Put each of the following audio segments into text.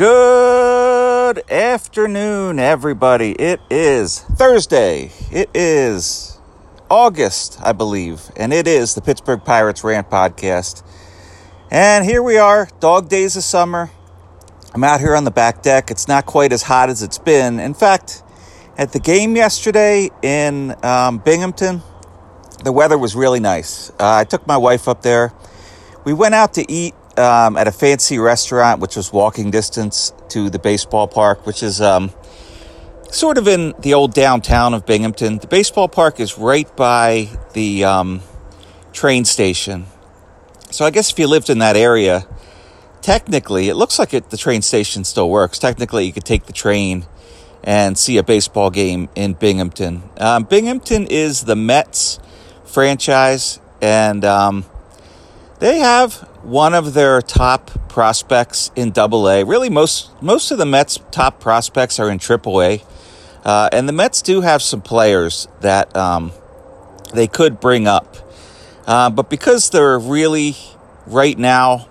Good afternoon, everybody. It is Thursday. It is August, I believe, and it is the Pittsburgh Pirates Rant Podcast. And here we are, dog days of summer. I'm out here on the back deck. It's not quite as hot as it's been. In fact, at the game yesterday in um, Binghamton, the weather was really nice. Uh, I took my wife up there. We went out to eat um, at a fancy restaurant, which was walking distance to the baseball park, which is um, sort of in the old downtown of Binghamton. The baseball park is right by the um, train station. So I guess if you lived in that area, technically, it looks like it, the train station still works. Technically, you could take the train and see a baseball game in Binghamton. Um, Binghamton is the Mets franchise, and um, they have one of their top prospects in Double A. Really, most most of the Mets' top prospects are in Triple A, uh, and the Mets do have some players that um, they could bring up, uh, but because they're really right now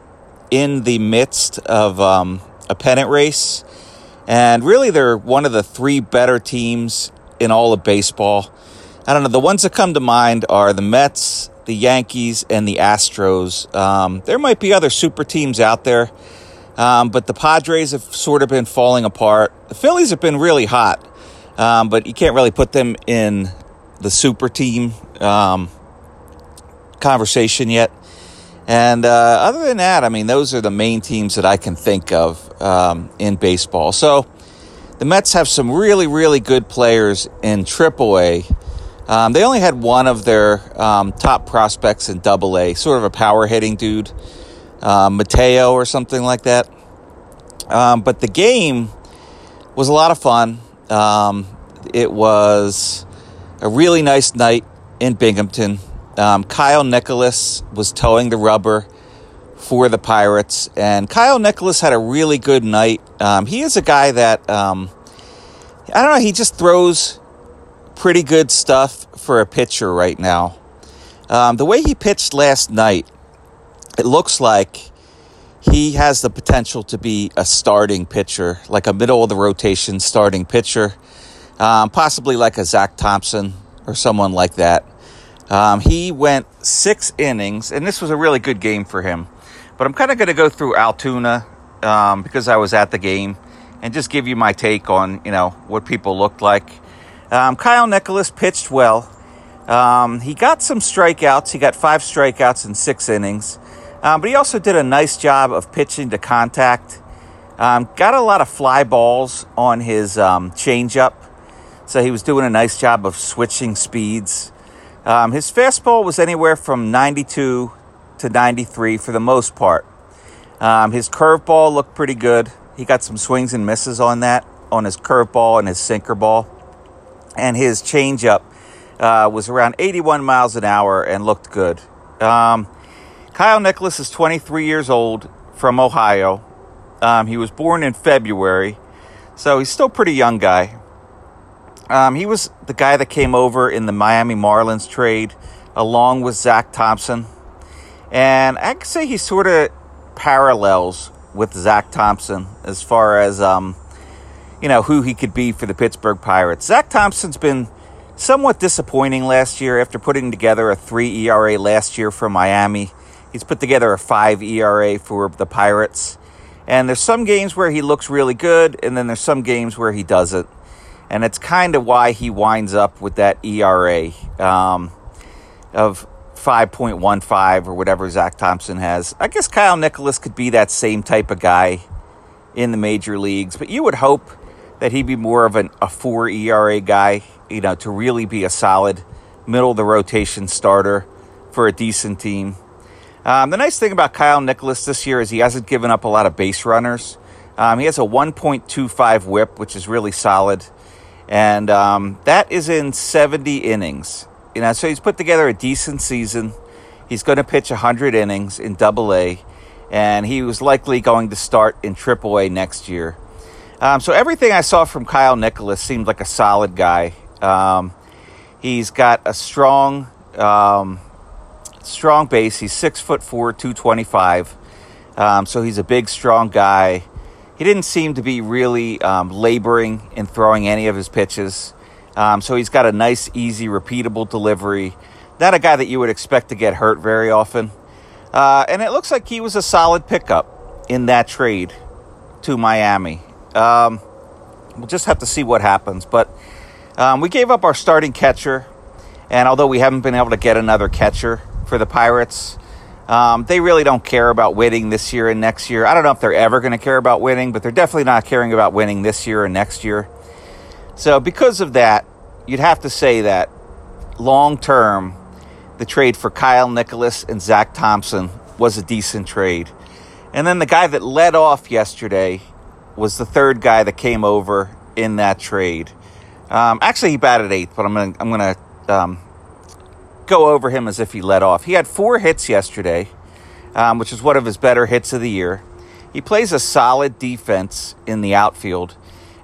in the midst of um, a pennant race, and really they're one of the three better teams in all of baseball. I don't know. The ones that come to mind are the Mets, the Yankees and the Astros. Um, there might be other super teams out there, um, but the Padres have sort of been falling apart. The Phillies have been really hot, um, but you can't really put them in the super team um, conversation yet. And uh, other than that, I mean, those are the main teams that I can think of um, in baseball. So the Mets have some really, really good players in AAA. Um, they only had one of their um, top prospects in Double A, sort of a power hitting dude, uh, Mateo or something like that. Um, but the game was a lot of fun. Um, it was a really nice night in Binghamton. Um, Kyle Nicolas was toeing the rubber for the Pirates, and Kyle Nicolas had a really good night. Um, he is a guy that I don't know. He just throws pretty good stuff for a pitcher right now. Um, the way he pitched last night, it looks like he has the potential to be a starting pitcher, like a middle of the rotation starting pitcher, um, possibly like a Zach Thompson or someone like that. Um, he went six innings, and this was a really good game for him. But I'm kind of going to go through Altoona um, because I was at the game and just give you my take on you know what people looked like. Um, Kyle Nicolas pitched well. Um, he got some strikeouts. He got five strikeouts in six innings. Um, but he also did a nice job of pitching to contact. Um, got a lot of fly balls on his um, changeup. So he was doing a nice job of switching speeds. Um, his fastball was anywhere from 92 to 93 for the most part. his curveball looked pretty good. He got some swings and misses on that, on his curveball and his sinker ball and his changeup uh, was around 81 miles an hour and looked good. Um, Kyle Nicolas is 23 years old from Ohio. Um, he was born in February, so he's still pretty young guy. Um, he was the guy that came over in the Miami Marlins trade along with Zach Thompson. And I could say he sort of parallels with Zach Thompson as far as um, you know, who he could be for the Pittsburgh Pirates. Zach Thompson's been somewhat disappointing last year after putting together a 3 ERA last year for Miami. He's put together a 5 ERA for the Pirates. And there's some games where he looks really good, and then there's some games where he doesn't. And it's kind of why he winds up with that ERA um, of 5.15 or whatever Zach Thompson has. I guess Kyle Nicolas could be that same type of guy in the major leagues, but you would hope that he'd be more of an, a four ERA guy, you know, to really be a solid middle of the rotation starter for a decent team. Um, the nice thing about Kyle Nicolas this year is he hasn't given up a lot of base runners. Um, he has a 1.25 whip, which is really solid. And um, that is in 70 innings. You know, so he's put together a decent season. He's going to pitch 100 innings in Double A, and he was likely going to start in Triple A next year. Um, so everything I saw from Kyle Nicolas seemed like a solid guy. Um, he's got a strong, um, strong base. He's six foot four, two twenty five. Um, so he's a big, strong guy. he didn't seem to be really um, laboring in throwing any of his pitches. Um, so he's got a nice, easy, repeatable delivery. Not a guy that you would expect to get hurt very often. Uh, and it looks like he was a solid pickup in that trade to Miami. Um, we'll just have to see what happens. But um, we gave up our starting catcher, and although we haven't been able to get another catcher for the Pirates, um, they really don't care about winning this year and next year. I don't know if they're ever going to care about winning, but they're definitely not caring about winning this year and next year. So, because of that, you'd have to say that long term, the trade for Kyle Nicolas and Zach Thompson was a decent trade. And then the guy that led off yesterday was the third guy that came over in that trade. Um, actually, he batted eighth, but I'm gonna I'm gonna um, go over him as if he led off. He had four hits yesterday, um, which is one of his better hits of the year. He plays a solid defense in the outfield,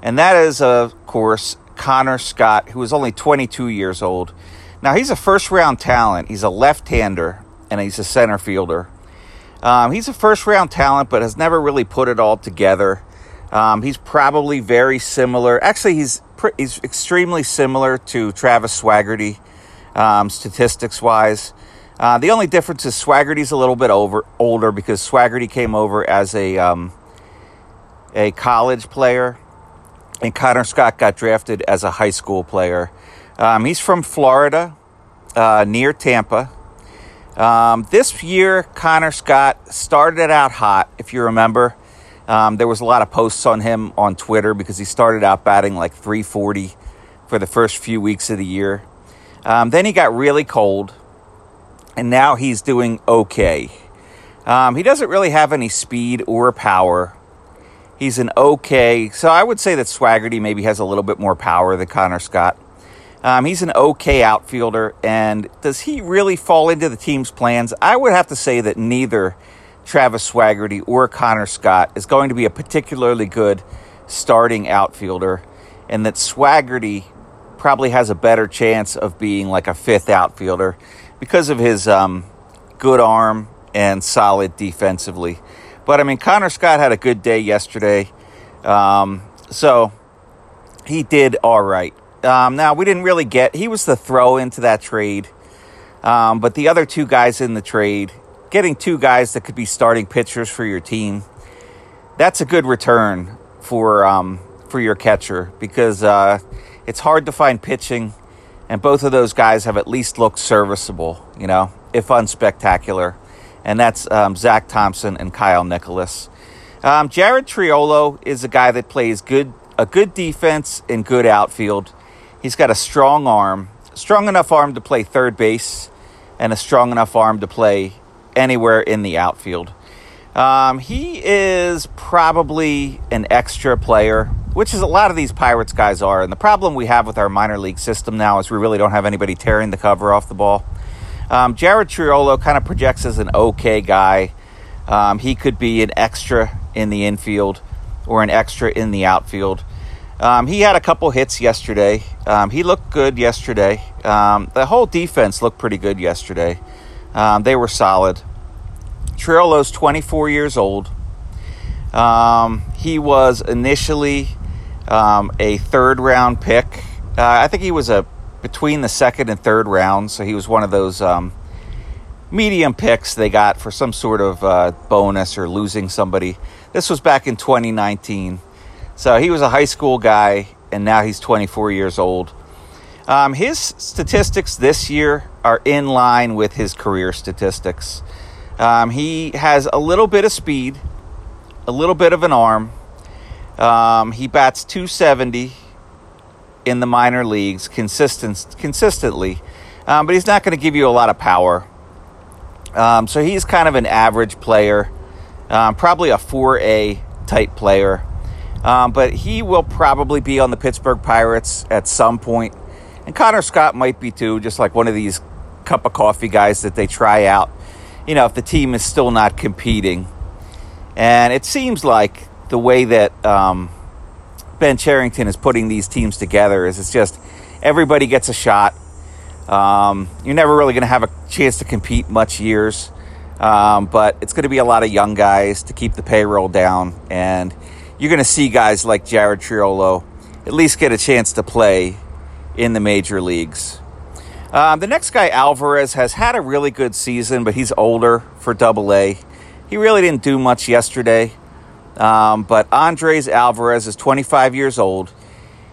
and that is, of course, Connor Scott, who is only 22 years old. Now, he's a first round talent. He's a left hander and he's a center fielder. Um, he's a first round talent, but has never really put it all together. Um, he's probably very similar. Actually, he's he's extremely similar to Travis Swaggerty, um, statistics wise. Uh, the only difference is Swaggerty's a little bit over older because Swaggerty came over as a um, a college player, and Connor Scott got drafted as a high school player. Um, he's from Florida, uh, near Tampa. Um, this year, Connor Scott started out hot, if you remember. Um, there was a lot of posts on him on Twitter because he started out batting like 340 for the first few weeks of the year. Um, then he got really cold, and now he's doing okay. Um, he doesn't really have any speed or power. He's an okay, so I would say that Swaggerty maybe has a little bit more power than Connor Scott. Um, he's an okay outfielder, and does he really fall into the team's plans? I would have to say that neither Travis Swaggerty or Connor Scott is going to be a particularly good starting outfielder, and that Swaggerty probably has a better chance of being like a fifth outfielder because of his um, good arm and solid defensively. But I mean, Connor Scott had a good day yesterday, um, so he did all right. Um, now we didn't really get; he was the throw into that trade, um, but the other two guys in the trade getting two guys that could be starting pitchers for your team, that's a good return for um, for your catcher because uh, it's hard to find pitching, and both of those guys have at least looked serviceable, you know, if unspectacular, and that's um, Zach Thompson and Kyle Nicolas. Um, Jared Triolo is a guy that plays good a good defense and good outfield. He's got a strong arm, strong enough arm to play third base, and a strong enough arm to play anywhere in the outfield. Um, he is probably an extra player, which is a lot of these Pirates guys are. And the problem we have with our minor league system now is we really don't have anybody tearing the cover off the ball. Um, Jared Triolo kind of projects as an okay guy. Um, he could be an extra in the infield or an extra in the outfield. Um, he had a couple hits yesterday. Um, he looked good yesterday. Um, the whole defense looked pretty good yesterday. Um, they were solid. Triolo's 24 years old. Um, he was initially um, a third round pick. Uh, I think he was a between the second and third round, so he was one of those um, medium picks they got for some sort of uh, bonus or losing somebody. This was back in 2019. So he was a high school guy, and now he's 24 years old. Um, his statistics this year are in line with his career statistics. Um, he has a little bit of speed, a little bit of an arm. Um, he bats 270 in the minor leagues consistent, consistently, um, but he's not going to give you a lot of power. Um, so he's kind of an average player, um, probably a 4A type player. but he will probably be on the Pittsburgh Pirates at some point and Connor Scott might be too, just like one of these cup of coffee guys that they try out, you know, if the team is still not competing. And it seems like the way that um, Ben Cherington is putting these teams together is it's just everybody gets a shot. Um, you're never really going to have a chance to compete much years, um, but it's going to be a lot of young guys to keep the payroll down. And you're going to see guys like Jared Triolo at least get a chance to play in the major leagues. Um, the next guy, Alvarez, has had a really good season, but he's older for Double A. He really didn't do much yesterday. Um, but Andres Alvarez is 25 years old.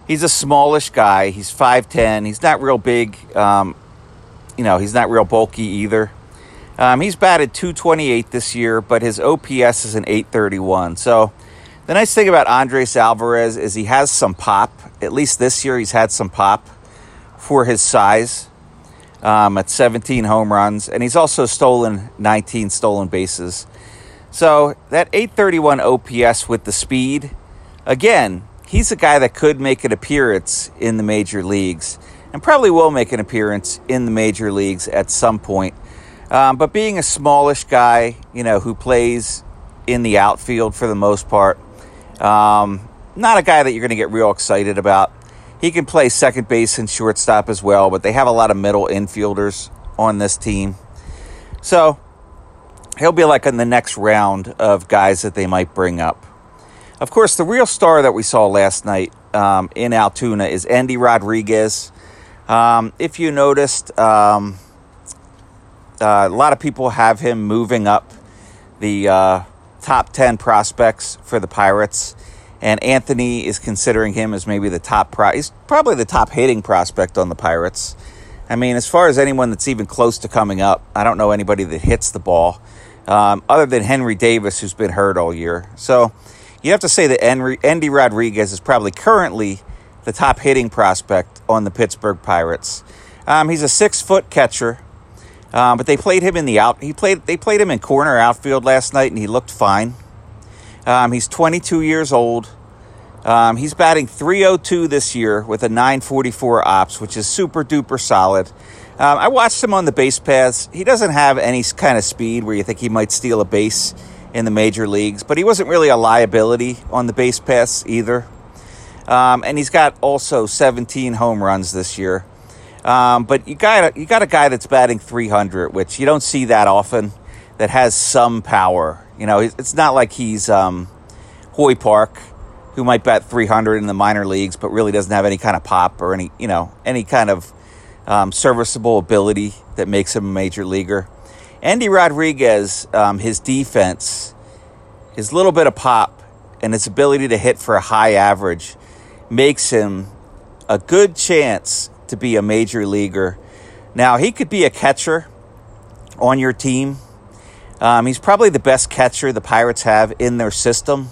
He's a smallish guy. He's 5'10. He's not real big. Um, you know, he's not real bulky either. Um, he's batted 228 this year, but his OPS is an 831. So the nice thing about Andres Alvarez is he has some pop. At least this year, he's had some pop for his size um, at 17 home runs, and he's also stolen 19 stolen bases. So that 831 OPS with the speed, again, he's a guy that could make an appearance in the major leagues and probably will make an appearance in the major leagues at some point. Um, but being a smallish guy, you know, who plays in the outfield for the most part, um, not a guy that you're going to get real excited about. He can play second base and shortstop as well, but they have a lot of middle infielders on this team. So he'll be like in the next round of guys that they might bring up. Of course, the real star that we saw last night um, in Altoona is Endy Rodriguez. Um, if you noticed, um, uh, a lot of people have him moving up the uh, top 10 prospects for the Pirates. And Anthony is considering him as maybe the top pro. He's probably the top hitting prospect on the Pirates. I mean, as far as anyone that's even close to coming up, I don't know anybody that hits the ball um, other than Henry Davis, who's been hurt all year. So you have to say that Henry, Endy Rodriguez is probably currently the top hitting prospect on the Pittsburgh Pirates. Um, he's a six foot catcher. Um, but they played him in the out. He played. They played him in corner outfield last night, and he looked fine. Um, he's 22 years old. Um, he's batting 302 this year with a 944 ops, which is super duper solid. Um, I watched him on the base paths. He doesn't have any kind of speed where you think he might steal a base in the major leagues, but he wasn't really a liability on the base paths either. Um, and he's got also 17 home runs this year. Um, but you got a, you got a guy that's batting 300, which you don't see that often. That has some power. You know, it's not like he's um, Hoy Park, who might bat 300 in the minor leagues, but really doesn't have any kind of pop or any you know any kind of um, serviceable ability that makes him a major leaguer. Endy Rodriguez, um, his defense, his little bit of pop, and his ability to hit for a high average makes him a good chance to be a major leaguer. Now, he could be a catcher on your team. Um, he's probably the best catcher the Pirates have in their system.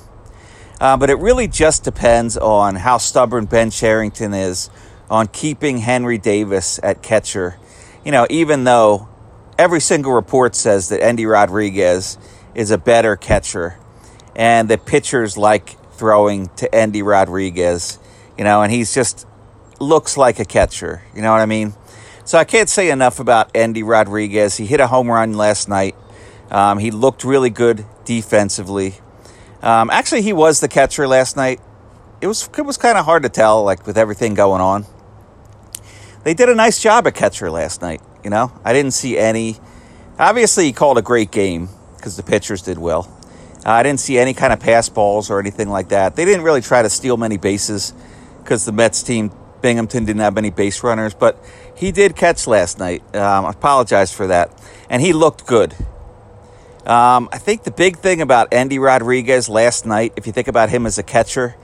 Uh, but it really just depends on how stubborn Ben Cherington is on keeping Henry Davis at catcher. You know, even though every single report says that Endy Rodriguez is a better catcher and the pitchers like throwing to Endy Rodriguez, you know, and he's just looks like a catcher. You know what I mean? So I can't say enough about Endy Rodriguez. He hit a home run last night. Um, he looked really good defensively. Um, actually, he was the catcher last night. It was it was kind of hard to tell, like with everything going on. They did a nice job at catcher last night. You know, I didn't see any. Obviously, he called a great game because the pitchers did well. Uh, I didn't see any kind of pass balls or anything like that. They didn't really try to steal many bases because the Mets team Binghamton didn't have any base runners, but he did catch last night. Um, I apologize for that. And he looked good. Um, I think the big thing about Endy Rodriguez last night, if you think about him as a catcher,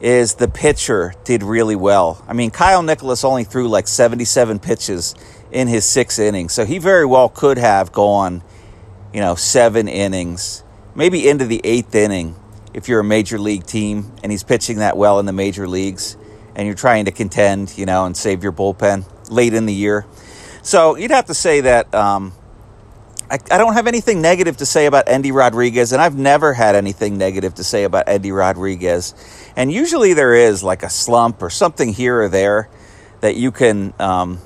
is the pitcher did really well. I mean, Kyle Nicolas only threw like 77 pitches in his six innings, so he very well could have gone, you know, seven innings, maybe into the eighth inning if you're a major league team and he's pitching that well in the major leagues and you're trying to contend, you know, and save your bullpen late in the year. So you'd have to say that um, I, I, don't have anything negative to say about Endy Rodriguez, and I've never had anything negative to say about Endy Rodriguez. And usually there is like a slump or something here or there that you can um,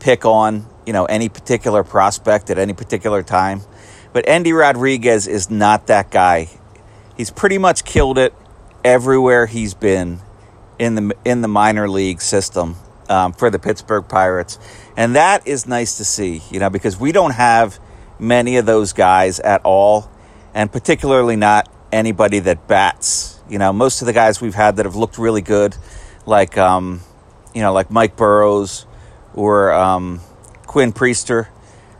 pick on, you know, any particular prospect at any particular time. But Endy Rodriguez is not that guy. He's pretty much killed it everywhere he's been in the in the minor league system um, for the Pittsburgh Pirates, and that is nice to see. You know, because we don't have many of those guys at all, and particularly not anybody that bats. You know, most of the guys we've had that have looked really good, like um, you know, like Mike Burrows or um, Quinn Priester,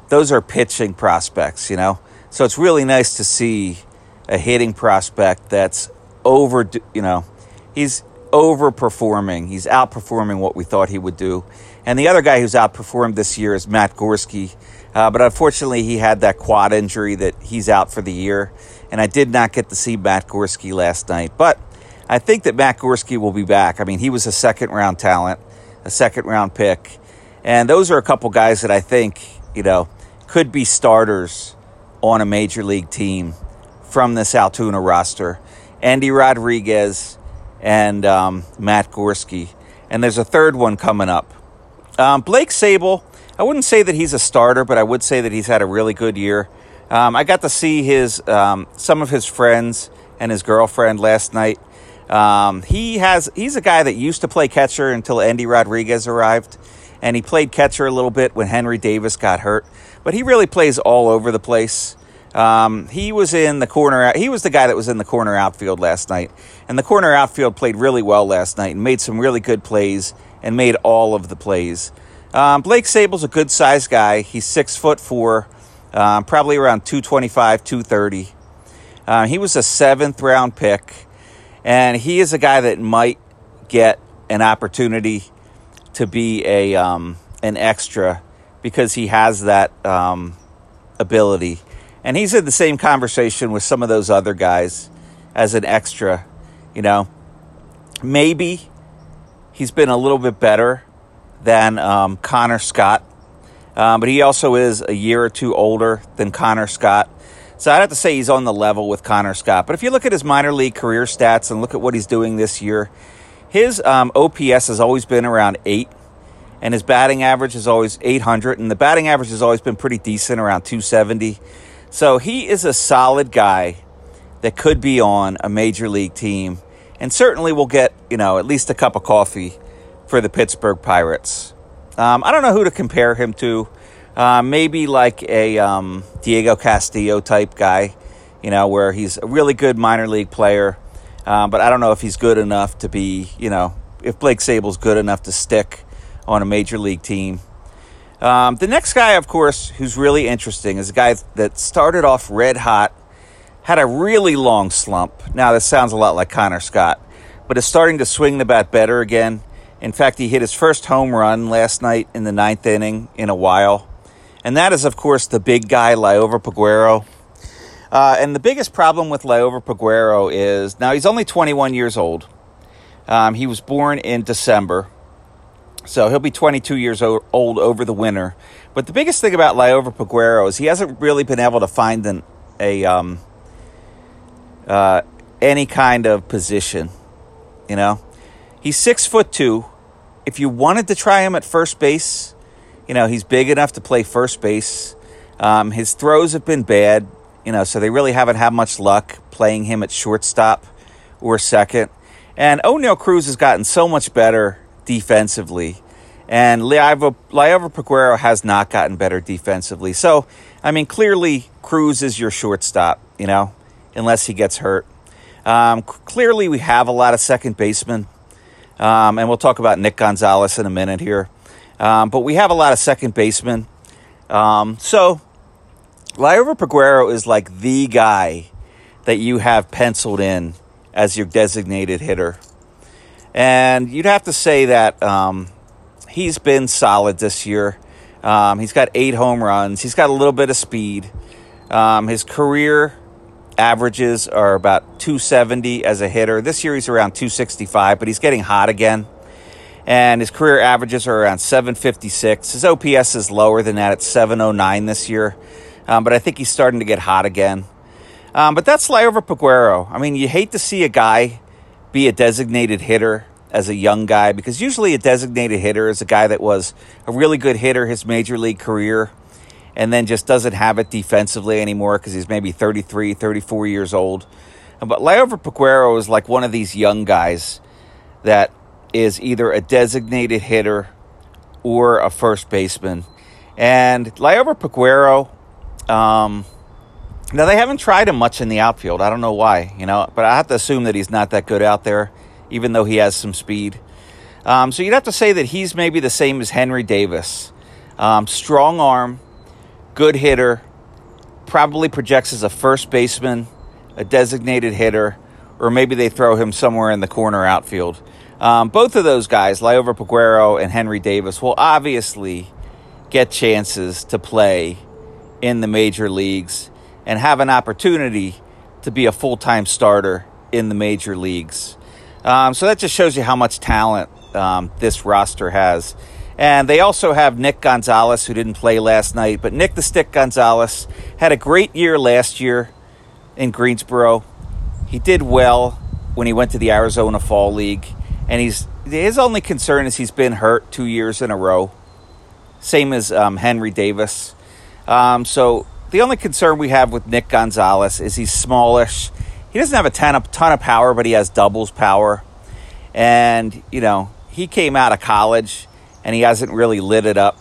those are pitching prospects. You know, so it's really nice to see a hitting prospect that's over. You know, he's overperforming. He's outperforming what we thought he would do. And the other guy who's outperformed this year is Matt Gorski. Uh, but unfortunately, he had that quad injury that he's out for the year. And I did not get to see Matt Gorski last night. But I think that Matt Gorski will be back. I mean, he was a second round talent, a second round pick. And those are a couple guys that I think, you know, could be starters on a major league team from this Altoona roster. Endy Rodriguez and um, Matt Gorski. And there's a third one coming up. Um, Blake Sabol, I wouldn't say that he's a starter, but I would say that he's had a really good year. Um, I got to see his um, some of his friends and his girlfriend last night. Um, he has he's a guy that used to play catcher until Endy Rodriguez arrived, and he played catcher a little bit when Henry Davis got hurt. But he really plays all over the place. Um, he was in the corner. He was the guy that was in the corner outfield last night, and the corner outfield played really well last night and made some really good plays and made all of the plays. Um, Blake Sabol's a good sized guy. He's six foot four, um, probably around two twenty five, two thirty. Uh, he was a seventh round pick, and he is a guy that might get an opportunity to be a um, an extra because he has that um, ability and he's in the same conversation with some of those other guys as an extra, you know. Maybe he's been a little bit better than um, Connor Scott, um, but he also is a year or two older than Connor Scott. So I'd have to say he's on the level with Connor Scott. But if you look at his minor league career stats and look at what he's doing this year, his um, OPS has always been around eight, and his batting average is always 800, and the batting average has always been pretty decent, around 270. So he is a solid guy that could be on a major league team and certainly will get, you know, at least a cup of coffee for the Pittsburgh Pirates. Um, I don't know who to compare him to. Uh, maybe like a um, Diego Castillo type guy, you know, where he's a really good minor league player, um, but I don't know if he's good enough to be, you know, if Blake Sabol's good enough to stick on a major league team. Um, the next guy, of course, who's really interesting is a guy that started off red hot, had a really long slump. Now, this sounds a lot like Connor Scott, but is starting to swing the bat better again. In fact, he hit his first home run last night in the ninth inning in a while. And that is, of course, the big guy, Liover Peguero. Uh, and the biggest problem with Liover Peguero is now he's only 21 years old. Um, he was born in December. So he'll be 22 years old over the winter. But the biggest thing about Liover Peguero is he hasn't really been able to find an, a um, uh, any kind of position. You know, he's six foot two. If you wanted to try him at first base, you know he's big enough to play first base. Um, his throws have been bad, you know, so they really haven't had much luck playing him at shortstop or second. And Oneil Cruz has gotten so much better defensively. And Liover Peguero has not gotten better defensively. So, I mean, clearly Cruz is your shortstop, you know, unless he gets hurt. Um, clearly, we have a lot of second basemen. Um, and we'll talk about Nick Gonzalez in a minute here. Um, but we have a lot of second basemen. Um, so, Liover Peguero is like the guy that you have penciled in as your designated hitter. And you'd have to say that um, he's been solid this year. Um, he's got eight home runs. He's got a little bit of speed. Um, his career averages are about 270 as a hitter. This year he's around 265, but he's getting hot again. And his career averages are around 756. His OPS is lower than that at 709 this year. Um, but I think he's starting to get hot again. Um, but that's Liover Peguero. I mean, you hate to see a guy be a designated hitter as a young guy because usually a designated hitter is a guy that was a really good hitter his major league career and then just doesn't have it defensively anymore because he's maybe 33, 34 years old. But Liover Peguero is like one of these young guys that is either a designated hitter or a first baseman. And Liover Peguero, um, Now they haven't tried him much in the outfield. I don't know why, you know, but I have to assume that he's not that good out there, even though he has some speed. Um, so you'd have to say that he's maybe the same as Henry Davis. Um, strong arm, good hitter, probably projects as a first baseman, a designated hitter, or maybe they throw him somewhere in the corner outfield. Um, both of those guys, Liover Peguero and Henry Davis, will obviously get chances to play in the major leagues and have an opportunity to be a full time starter in the major leagues. Um, so that just shows you how much talent um, this roster has. And they also have Nick Gonzalez, who didn't play last night. But Nick the Stick Gonzalez had a great year last year in Greensboro. He did well when he went to the Arizona Fall League. And he's his only concern is he's been hurt two years in a row. Same as um, Henry Davis. Um, so the only concern we have with Nick Gonzalez is he's smallish. He doesn't have a ton of, ton of power, but he has doubles power. And, you know, he came out of college and he hasn't really lit it up.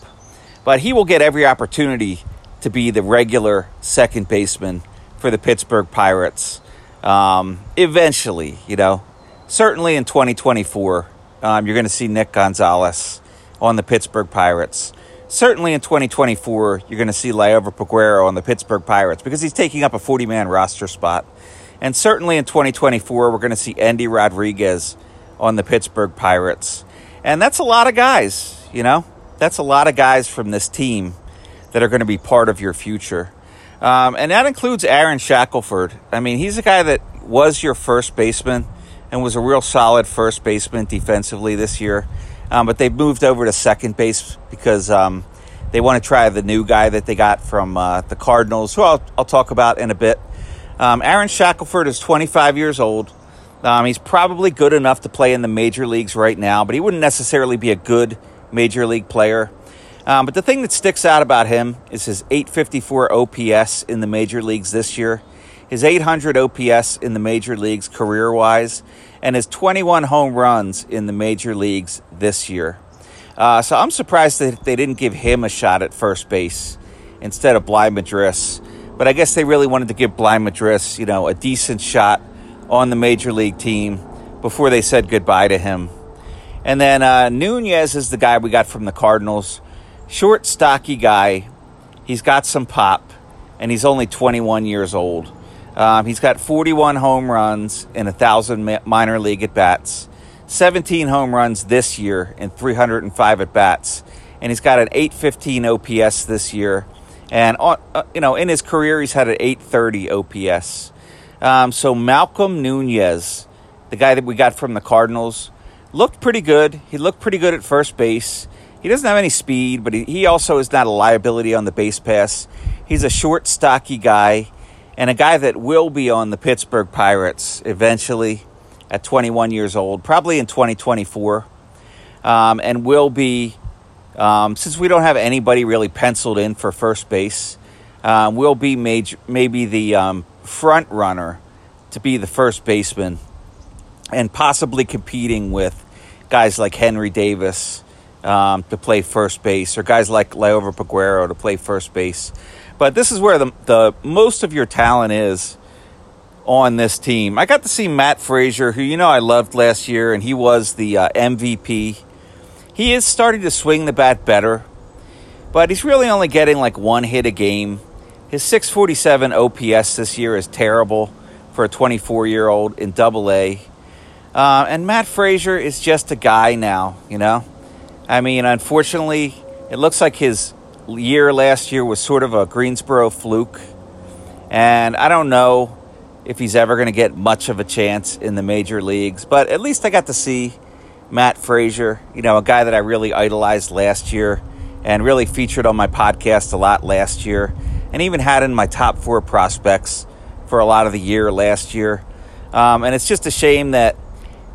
But he will get every opportunity to be the regular second baseman for the Pittsburgh Pirates. Um, eventually, you know, certainly in 2024, um, you're going to see Nick Gonzalez on the Pittsburgh Pirates certainly in 2024, you're going to see Liover Peguero on the Pittsburgh Pirates because he's taking up a 40 man roster spot. And certainly in 2024, we're going to see Endy Rodriguez on the Pittsburgh Pirates. And that's a lot of guys, you know? That's a lot of guys from this team that are going to be part of your future. Um, and that includes Aaron Shackelford. I mean, he's a guy that was your first baseman and was a real solid first baseman defensively this year. Um, but they've moved over to second base because um, they want to try the new guy that they got from uh, the Cardinals, who I'll, I'll, talk about in a bit. Um, Aaron Shackelford is 25 years old. Um, he's probably good enough to play in the major leagues right now, but he wouldn't necessarily be a good major league player. Um, but the thing that sticks out about him is his 854 OPS in the major leagues this year, his 800 OPS in the major leagues career wise, and his 21 home runs in the major leagues this year. Uh, so I'm surprised that they didn't give him a shot at first base instead of Bligh Madris. But I guess they really wanted to give Bligh Madris, you know, a decent shot on the major league team before they said goodbye to him. And then uh, Nunez is the guy we got from the Cardinals. Short, stocky guy. He's got some pop, and he's only 21 years old. Um, he's got 41 home runs in 1,000 minor league at bats, 17 home runs this year in 305 at bats, and he's got an 815 OPS this year. And, uh, you know, in his career, he's had an 830 OPS. Um, so Malcom Nunez, the guy that we got from the Cardinals, looked pretty good. He looked pretty good at first base. He doesn't have any speed, but he, he also is not a liability on the base pass. He's a short, stocky guy and a guy that will be on the Pittsburgh Pirates eventually at 21 years old, probably in 2024, um, and will be, um, since we don't have anybody really penciled in for first base, um, will be major, maybe the um, front runner to be the first baseman and possibly competing with guys like Henry Davis um, to play first base or guys like Liover Peguero to play first base. But this is where the, the most of your talent is on this team. I got to see Matt Fraizer, who you know I loved last year, and he was the uh, MVP. He is starting to swing the bat better, but he's really only getting like one hit a game. His 647 OPS this year is terrible for a 24 year old in Double A. Uh, and Matt Fraizer is just a guy now, you know. I mean, unfortunately, it looks like his year last year was sort of a Greensboro fluke. And I don't know if he's ever going to get much of a chance in the major leagues, but at least I got to see Matt Fraizer, you know, a guy that I really idolized last year and really featured on my podcast a lot last year and even had in my top four prospects for a lot of the year last year. Um, and it's just a shame that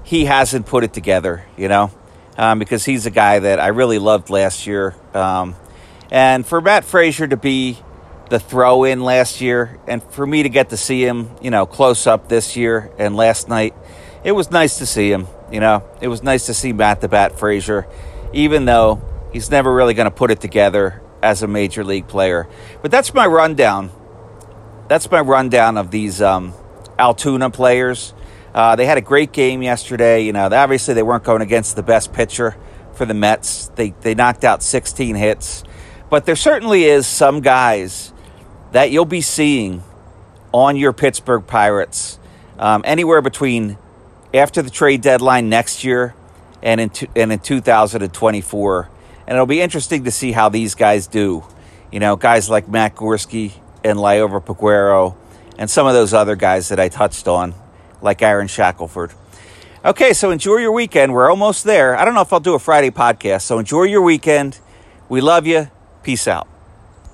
he hasn't put it together, you know, um, because he's a guy that I really loved last year. Um, and for Matt Fraizer to be the throw in last year, and for me to get to see him, you know, close up this year and last night, it was nice to see him. You know, it was nice to see Matt the Bat Fraizer, even though he's never really going to put it together as a major league player. But that's my rundown that's my rundown of these um, Altoona players. Uh, they had a great game yesterday. You know, obviously they weren't going against the best pitcher for the Mets. They they knocked out 16 hits, but there certainly is some guys that you'll be seeing on your Pittsburgh Pirates um, anywhere between after the trade deadline next year and in and in 2024. And it'll be interesting to see how these guys do. You know, guys like Matt Gorski and Liover Peguero and some of those other guys that I touched on, like Aaron Shackelford. Okay, so enjoy your weekend. We're almost there. I don't know if I'll do a Friday podcast, so enjoy your weekend. We love you. Peace out.